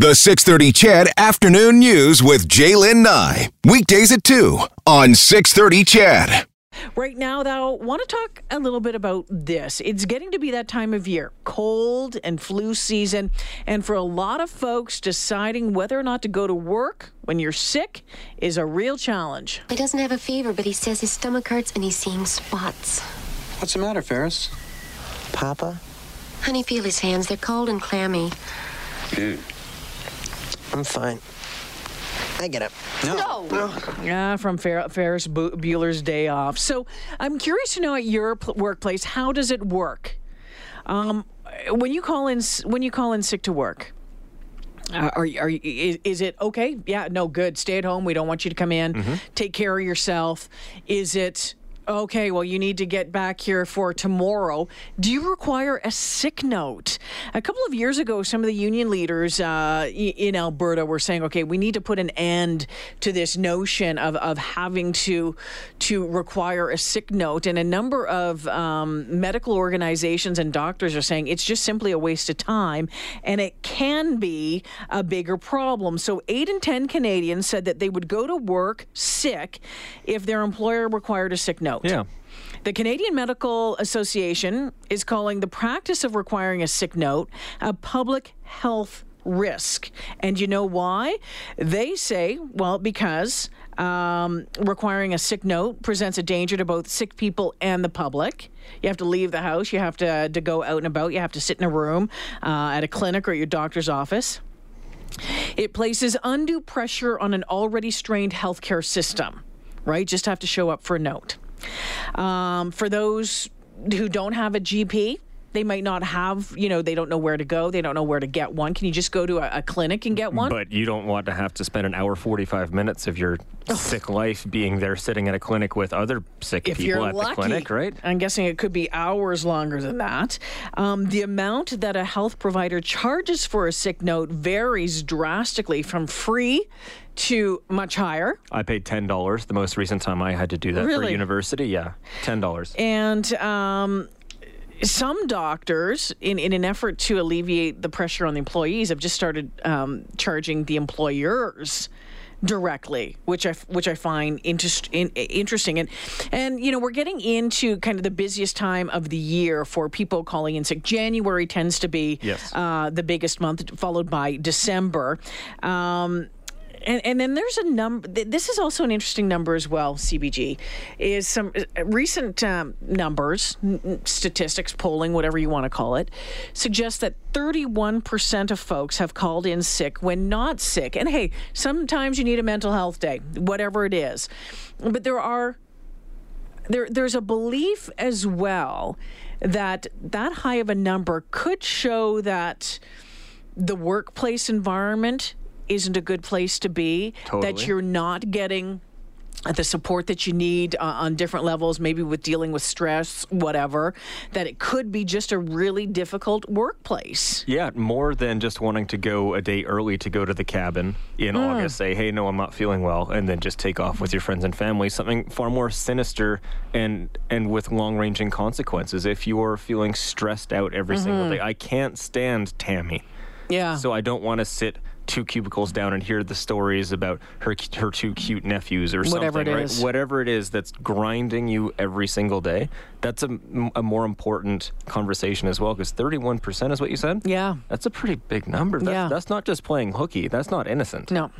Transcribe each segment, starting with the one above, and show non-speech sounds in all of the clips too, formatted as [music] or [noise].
The 630 CHED Afternoon News with J'lyn Nye. Weekdays at 2 on 630 CHED. Right now, though, want to talk a little bit about this. It's getting to be that time of year, cold and flu season, and for a lot of folks, deciding whether or not to go to work when you're sick is a real challenge. He doesn't have a fever, but he says his stomach hurts and he's seeing spots. What's the matter, Ferris? Papa? Honey, feel his hands. They're cold and clammy. I'm fine. I get it. No. no. Yeah, from Fer- Ferris Bueller's Day Off. So I'm curious to know at your pl- workplace, how does it work? Um, when you call in, when you call in sick to work, uh, are, you- are is, is it okay? Yeah, no, good. Stay at home. We don't want you to come in. Take care of yourself. Is it okay? Well, you need to get back here for tomorrow. Do you require a sick note? A couple of years ago, some of the union leaders uh, in Alberta were saying, okay, we need to put an end to this notion of, of having to to require a sick note. And a number of um, medical organizations and doctors are saying it's just simply a waste of time, and it can be a bigger problem. So eight in ten Canadians said that they would go to work sick if their employer required a sick note. Yeah. The Canadian Medical Association is calling the practice of requiring a sick note a public health risk. And you know why? They say, well, because um, requiring a sick note presents a danger to both sick people and the public. You have to leave the house, you have to, to go out and about, you have to sit in a room uh, at a clinic or your doctor's office. It places undue pressure on an already strained healthcare system, right? Just have to show up for a note. Um, for those who don't have a GP, they might not have, you know, they don't know where to go. They don't know where to get one. Can you just go to a, a clinic and get one? But you don't want to have to spend an hour 45 minutes of your sick life being there sitting at a clinic with other sick if people at lucky, the clinic, right? I'm guessing it could be hours longer than that. Um, the amount that a health provider charges for a sick note varies drastically from free to much higher. I paid $10 the most recent time I had to do that for university. Yeah, $10. And um, some doctors, in, in an effort to alleviate the pressure on the employees, have just started um, charging the employers directly, which I which I find interest, in, interesting. And and you know we're getting into kind of the busiest time of the year for people calling in sick. January tends to be Yes. uh, the biggest month, followed by December. Um, and, and then there's a number. This is also an interesting number as well. CBG is some uh, recent um, numbers, statistics, polling, whatever you want to call it, suggest that 31% of folks have called in sick when not sick. And hey, sometimes you need a mental health day, whatever it is. But there are there there's a belief as well that that high of a number could show that the workplace environment isn't a good place to be that you're not getting the support that you need uh, on different levels maybe with dealing with stress whatever that it could be just a really difficult workplace Yeah, more than just wanting to go a day early to go to the cabin in August, say, hey, no, I'm not feeling well, and then just take off with your friends and family. Something far more sinister and and with long ranging consequences. If you're feeling stressed out every single day, I can't stand Tammy. yeah So I don't want to sit two cubicles down and hear the stories about her her two cute nephews or Whatever something. it right? is. Whatever it is that's grinding you every single day. That's a, a more important conversation as well because 31% is what you said? yeah That's a pretty big number. That's, Yeah. that's not just playing hooky. That's not innocent. No,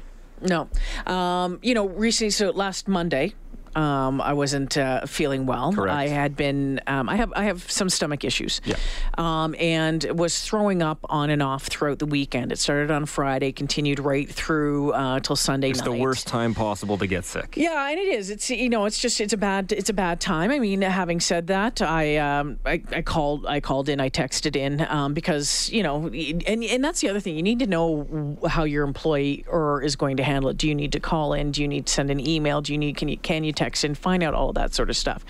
no. Um, you know, recently, so last Monday, um, I wasn't uh, feeling well. Correct. I had been. Um, I have. I have some stomach issues. Yeah. Um, and was throwing up on and off throughout the weekend. It started on Friday, continued right through uh, till Sunday It's night. the worst time possible to get sick. Yeah, and it is. It's you know, it's just it's a bad it's a bad time. I mean, having said that, I um I, I called I called in, I texted in um, because you know, and and that's the other thing. You need to know how your employer is going to handle it. Do you need to call in? Do you need to send an email? Do you need can you can you text and find out all that sort of stuff?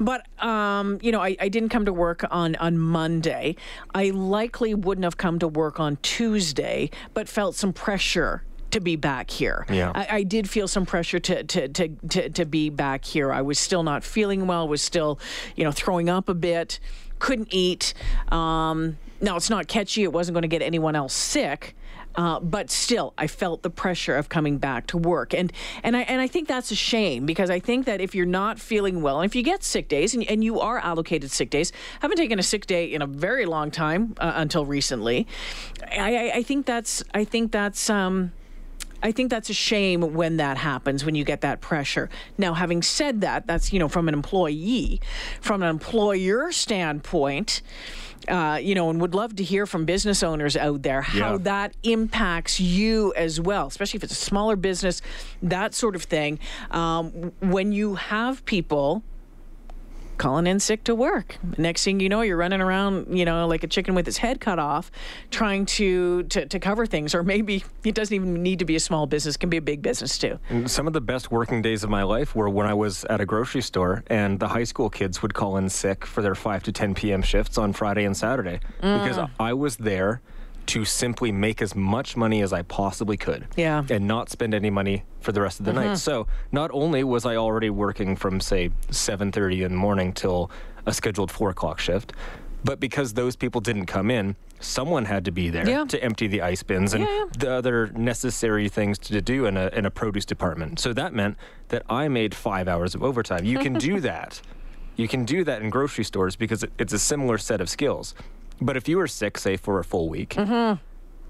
But um, you know, I, I didn't come to work on on Monday. I likely wouldn't have come to work on Tuesday, but felt some pressure to be back here. Yeah. I, I did feel some pressure to, to, to, to, to be back here. I was still not feeling well, was still, you know, throwing up a bit, couldn't eat. Um, now, it's not catchy. It wasn't going to get anyone else sick. Uh, but still, I felt the pressure of coming back to work, and and I and I think that's a shame because I think that if you're not feeling well, and if you get sick days, and, and you are allocated sick days, haven't taken a sick day in a very long time uh, until recently. I, I, I think that's I think that's. Um, I think that's a shame when that happens, when you get that pressure. Now, having said that, that's, you know, from an employee. From an employer standpoint, uh, you know, and would love to hear from business owners out there how Yeah. that impacts you as well, especially if it's a smaller business, that sort of thing. Um, when you have people calling in sick to work. Next thing you know, you're running around, you know, like a chicken with its head cut off, trying to, to, to cover things. Or maybe it doesn't even need to be a small business, it can be a big business too. Some of the best working days of my life were when I was at a grocery store and the high school kids would call in sick for their 5 to 10 p.m. shifts on Friday and Saturday because Mm. I was there to simply make as much money as I possibly could Yeah. and not spend any money for the rest of the Mm-hmm. night. So, not only was I already working from say 7:30 in the morning till a scheduled 4 o'clock shift, but because those people didn't come in, someone had to be there Yeah. to empty the ice bins and yeah. the other necessary things to do in a in a produce department. So that meant that I made five hours of overtime. You can do [laughs] that. You can do that in grocery stores because it's a similar set of skills. But if you were sick, say for a full week, Mm-hmm.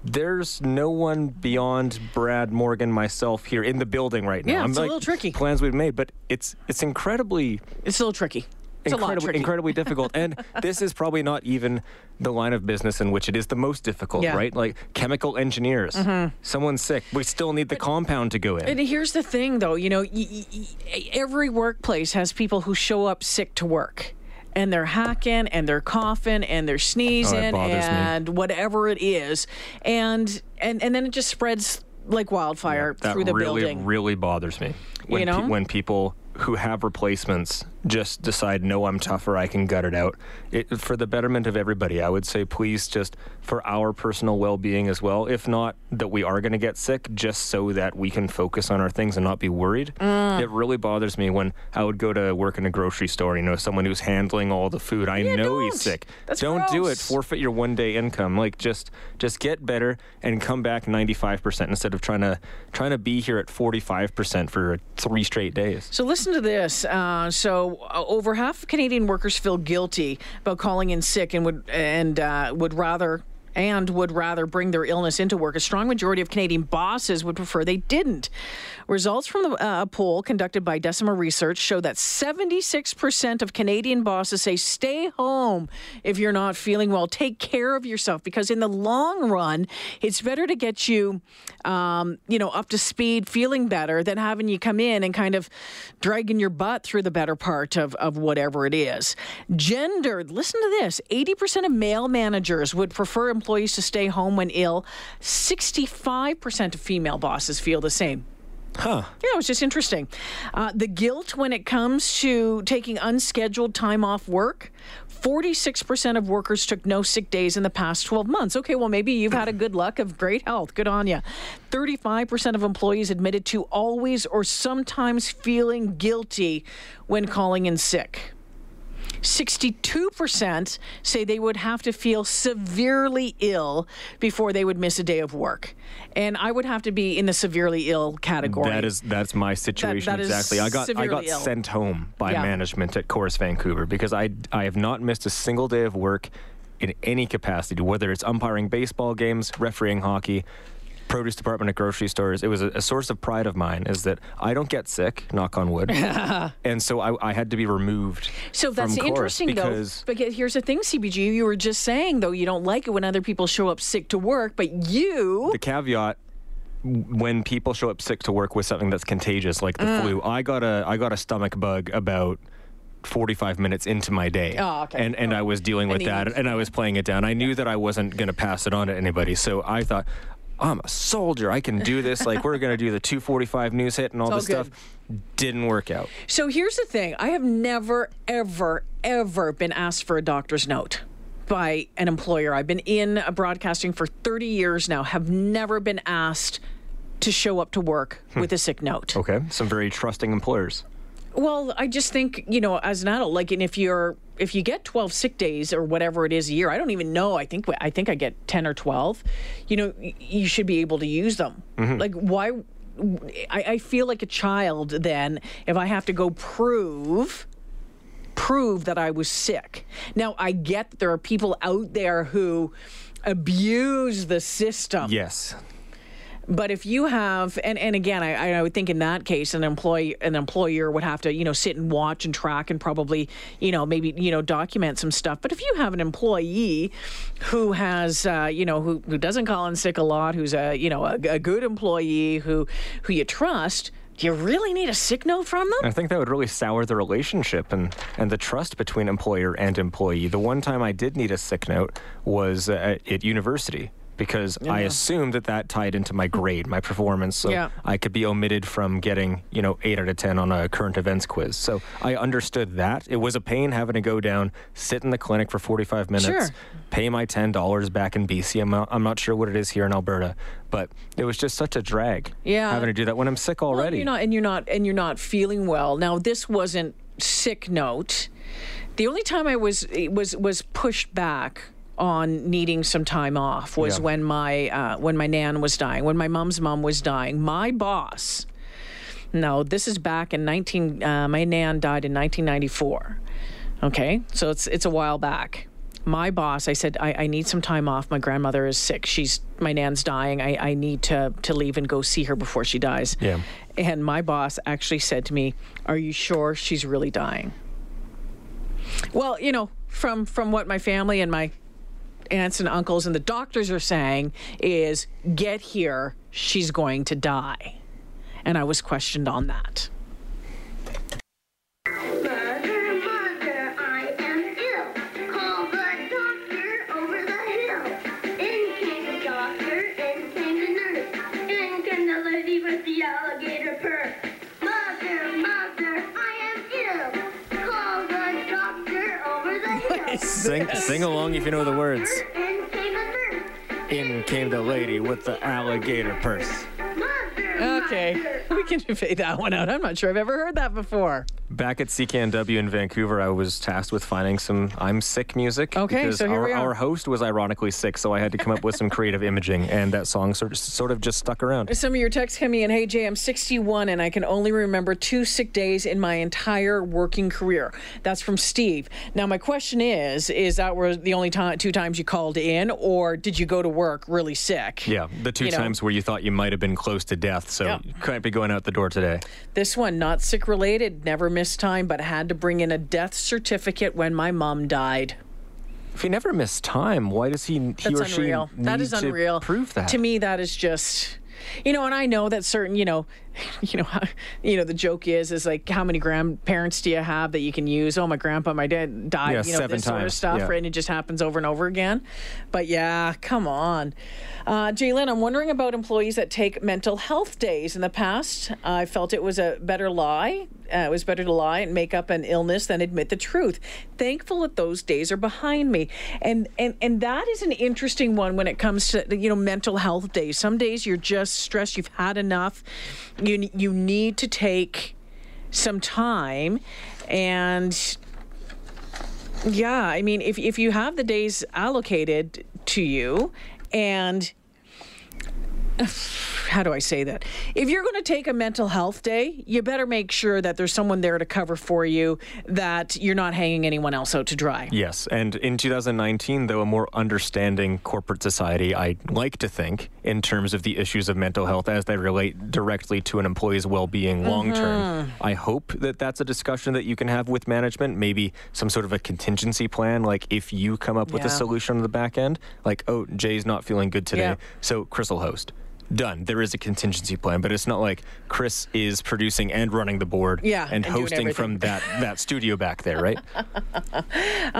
there's no one beyond Brad Morgan, myself here in the building right now. Yeah, I'm it's a like, little tricky. Plans we've made, but it's it's incredibly It's a little tricky. It's a lot incredibly, incredibly [laughs] difficult. And this is probably not even the line of business in which it is the most difficult, Yeah. Mm-hmm. right? Like chemical engineers. Someone's sick. We still need the compound to go in. And here's the thing, though, you know, y- y- every workplace has people who show up sick to work. And they're hacking and they're coughing and they're oh, sneezing Oh, bothers me. and whatever it is. And, and and then it just spreads like wildfire that through the really, building. really really bothers me. When, You know? when people who have replacements just decide, no, I'm tougher, I can gut it out. It, for the betterment of everybody, I would say, please, just for our personal well being as well, if not that we are going to get sick, just so that we can focus on our things and not be worried. Mm. It really bothers me when I would go to work in a grocery store, you know, someone who's handling all the food. I know don't. he's sick. That's don't do it. Forfeit your one day income. Like just just get better and come back 95% instead of trying to trying to be here at 45% for three straight days. So listen to this. Uh, so over half of Canadian workers feel guilty about calling in sick and would and uh, would rather and would rather bring their illness into work. A strong majority of Canadian bosses would prefer they didn't. Results from the, uh, a poll conducted by Decima Research show that 76% of Canadian bosses say stay home if you're not feeling well. Take care of yourself because in the long run, it's better to get you, um, you know, up to speed, feeling better than having you come in and kind of dragging your butt through the better part of, of whatever it is. Gendered, listen to this 80% of male managers would prefer employees to stay home when ill. 65% of female bosses feel the same. Huh. Yeah, it was just interesting. Uh, the guilt when it comes to taking unscheduled time off work 46% of workers took no sick days in the past 12 months. Okay, well, maybe you've had a good luck of great health. Good on you. 35% of employees admitted to always or sometimes feeling guilty when calling in sick. 62% say they would have to feel severely ill before they would miss a day of work. And I would have to be in the severely ill category. That is that's my situation that is exactly. I got I got ill. sent home by Yeah. management at Corus Vancouver because I I have not missed a single day of work in any capacity, whether it's umpiring baseball games, refereeing hockey, produce department at grocery stores. It was a, a source of pride of mine is that I don't get sick, knock on wood, [laughs] and so I, I had to be removed. So that's interesting, because though. But here's the thing, CBG. You were just saying, though, you don't like it when other people show up sick to work, but you. the caveat when people show up sick to work with something that's contagious like the Mm. flu i got a i got a stomach bug about 45 minutes into my day Oh, okay. and and i was dealing with And that and i was playing it down i knew that i wasn't going to pass it on to anybody so i thought I'm a soldier. I can do this. Like we're gonna do the 245 news hit and all It's this all stuff. Didn't work out. So here's the thing I have never, ever, ever been asked for a doctor's note by an employer. I've been in broadcasting for 30 years now, have never been asked to show up to work hmm. with a sick note. Okay. Some very trusting employers. Well, I just think you know, as an adult, like, and if you're if you get twelve sick days or whatever it is a year, I don't even know. I think I think I get ten or twelve. You know, you should be able to use them. Mm-hmm. Like, why? I, I feel like a child then if I have to go prove prove that I was sick. Now I get there are people out there who abuse the system. Yes. But if you have, and, and again, I, I would think in that case, an employee, an employer would have to, you know, sit and watch and track and probably, you know, maybe, you know, document some stuff. But if you have an employee who has, uh, you know, who, who doesn't call in sick a lot, who's a, you know, a, a good employee who, who you trust, do you really need a sick note from them? I think that would really sour the relationship and, and the trust between employer and employee. The one time I did need a sick note was uh, at, at university because I assumed that that tied into my grade, my performance. So Yeah. I could be omitted from getting, you know, 8 out of 10 on a current events quiz. So I understood that. It was a pain having to go down, sit in the clinic for 45 minutes, Sure. pay my $10 back in BC. I'm not, I'm not sure what it is here in Alberta, but it was just such a drag Yeah. having to do that when I'm sick Well, already. you're not, and you're not, and you're not feeling well. Now, this wasn't sick note. The only time I was was was pushed back on needing some time off was Yeah. when my uh, when my nan was dying, when my mom's mom was dying. My boss. No, this is back in 19. Uh, my nan died in 1994. Okay, so it's it's a while back. My boss, I said, I, I need some time off. My grandmother is sick. She's my nan's dying. I, I need to to leave and go see her before she dies. Yeah. And my boss actually said to me, "Are you sure she's really dying?" Well, you know, from from what my family and my aunts and uncles and the doctors are saying is, "Get here, she's going to die." And I was questioned on that. Sing, sing along if you know the words. In came the nurse. In came the lady with the alligator purse. Okay, we can fade that one out. I'm not sure I've ever heard that before. Back at CKNW in Vancouver, I was tasked with finding some I'm sick music. Okay, because so here our, we are. our host was ironically sick, so I had to come up with some creative imaging, and that song sort of, sort of just stuck around. Some of your texts coming in. Hey, Jay, I'm 61 and I can only remember two sick days in my entire working career. That's from Steve. Now, my question is: Is that were the only time, two times you called in, or did you go to work really sick? Yeah, the two You know. times where you thought you might have been close to death, so Yeah. you can't be going out the door today. This one, not sick related, never missed time, but had to bring in a death certificate when my mom died. If he never missed time, why does he, he That's or unreal. That need is to unreal. prove that? To me, that is just. You know, and I know that certain, you know, [laughs] you know, how, you know, the joke is, is like, how many grandparents do you have that you can use? Oh, my grandpa, my dad died. Yeah, you know, seven this sort of times. stuff, Yeah. right? And it just happens over and over again. But yeah, come on, uh, J'lyn. I'm wondering about employees that take mental health days. In the past, I felt it was a better lie. Uh, it was better to lie and make up an illness than admit the truth. Thankful that those days are behind me, and and and that is an interesting one when it comes to you know mental health days. Some days you're just stressed. You've had enough. You you need to take some time, and yeah, I mean, if if you have the days allocated to you, and how do I say that? If you're going to take a mental health day, you better make sure that there's someone there to cover for you, that you're not hanging anyone else out to dry. Yes, and in 2019, though, a more understanding corporate society, I like to think, in terms of the issues of mental health as they relate directly to an employee's well being long term. Mm-hmm. I hope that that's a discussion that you can have with management, maybe some sort of a contingency plan. Like if you come up with Yeah. a solution on the back end, like, oh, Jay's not feeling good today, Yeah. so Chris will host. Done. There is a contingency plan, but it's not like Chris is producing and running the board Yeah, and and hosting from that, that studio back there, right? [laughs]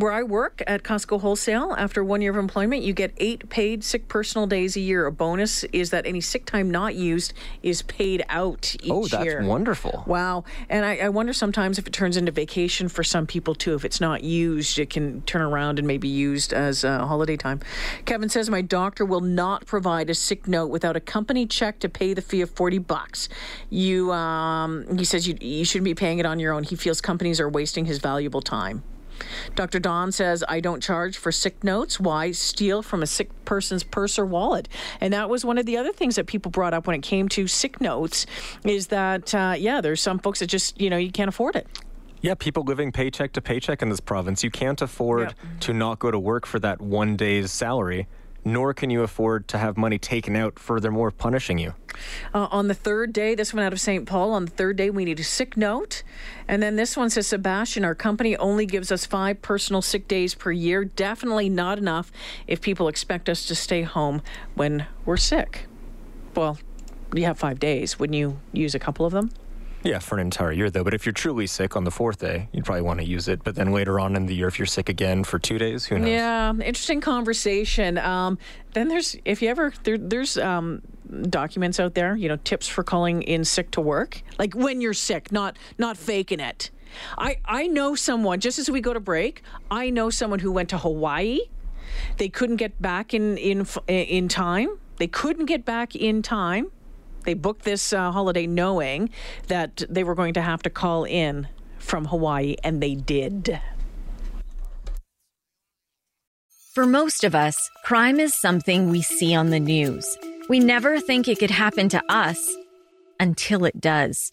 Where I work at Costco Wholesale, after one year of employment, you get eight paid sick personal days a year. A bonus is that any sick time not used is paid out each year. oh, that's year. wonderful. Wow. And I, I wonder sometimes if it turns into vacation for some people too. If it's not used, it can turn around and maybe used as uh, holiday time. Kevin says, My doctor will not provide a sick note without a company check to pay the fee of 40 bucks. You, um, he says you, you shouldn't be paying it on your own. He feels companies are wasting his valuable time. Dr. Don says, I don't charge for sick notes. Why steal from a sick person's purse or wallet? And that was one of the other things that people brought up when it came to sick notes is that, uh, yeah, there's some folks that just, you know, you can't afford it. Yeah, people living paycheck to paycheck in this province. You can't afford Yep. to not go to work for that one day's salary, nor can you afford to have money taken out, furthermore, punishing you. Uh, on the third day, this one out of St. Paul, on the third day, we need a sick note. And then this one says, Sebastian, our company only gives us five personal sick days per year. Definitely not enough if people expect us to stay home when we're sick. Well, you have five days. Wouldn't you use a couple of them? Yeah, for an entire year, though. But if you're truly sick on the fourth day, you'd probably want to use it. But then later on in the year, if you're sick again for two days, who knows? Yeah, interesting conversation. Um, then there's if you ever there, there's um, documents out there, you know, tips for calling in sick to work, like when you're sick, not not faking it. I I know someone just as we go to break. I know someone who went to Hawaii. They couldn't get back in in in time. They couldn't get back in time. They booked this uh, holiday knowing that they were going to have to call in from Hawaii, and they did. For most of us, crime is something we see on the news. We never think it could happen to us until it does.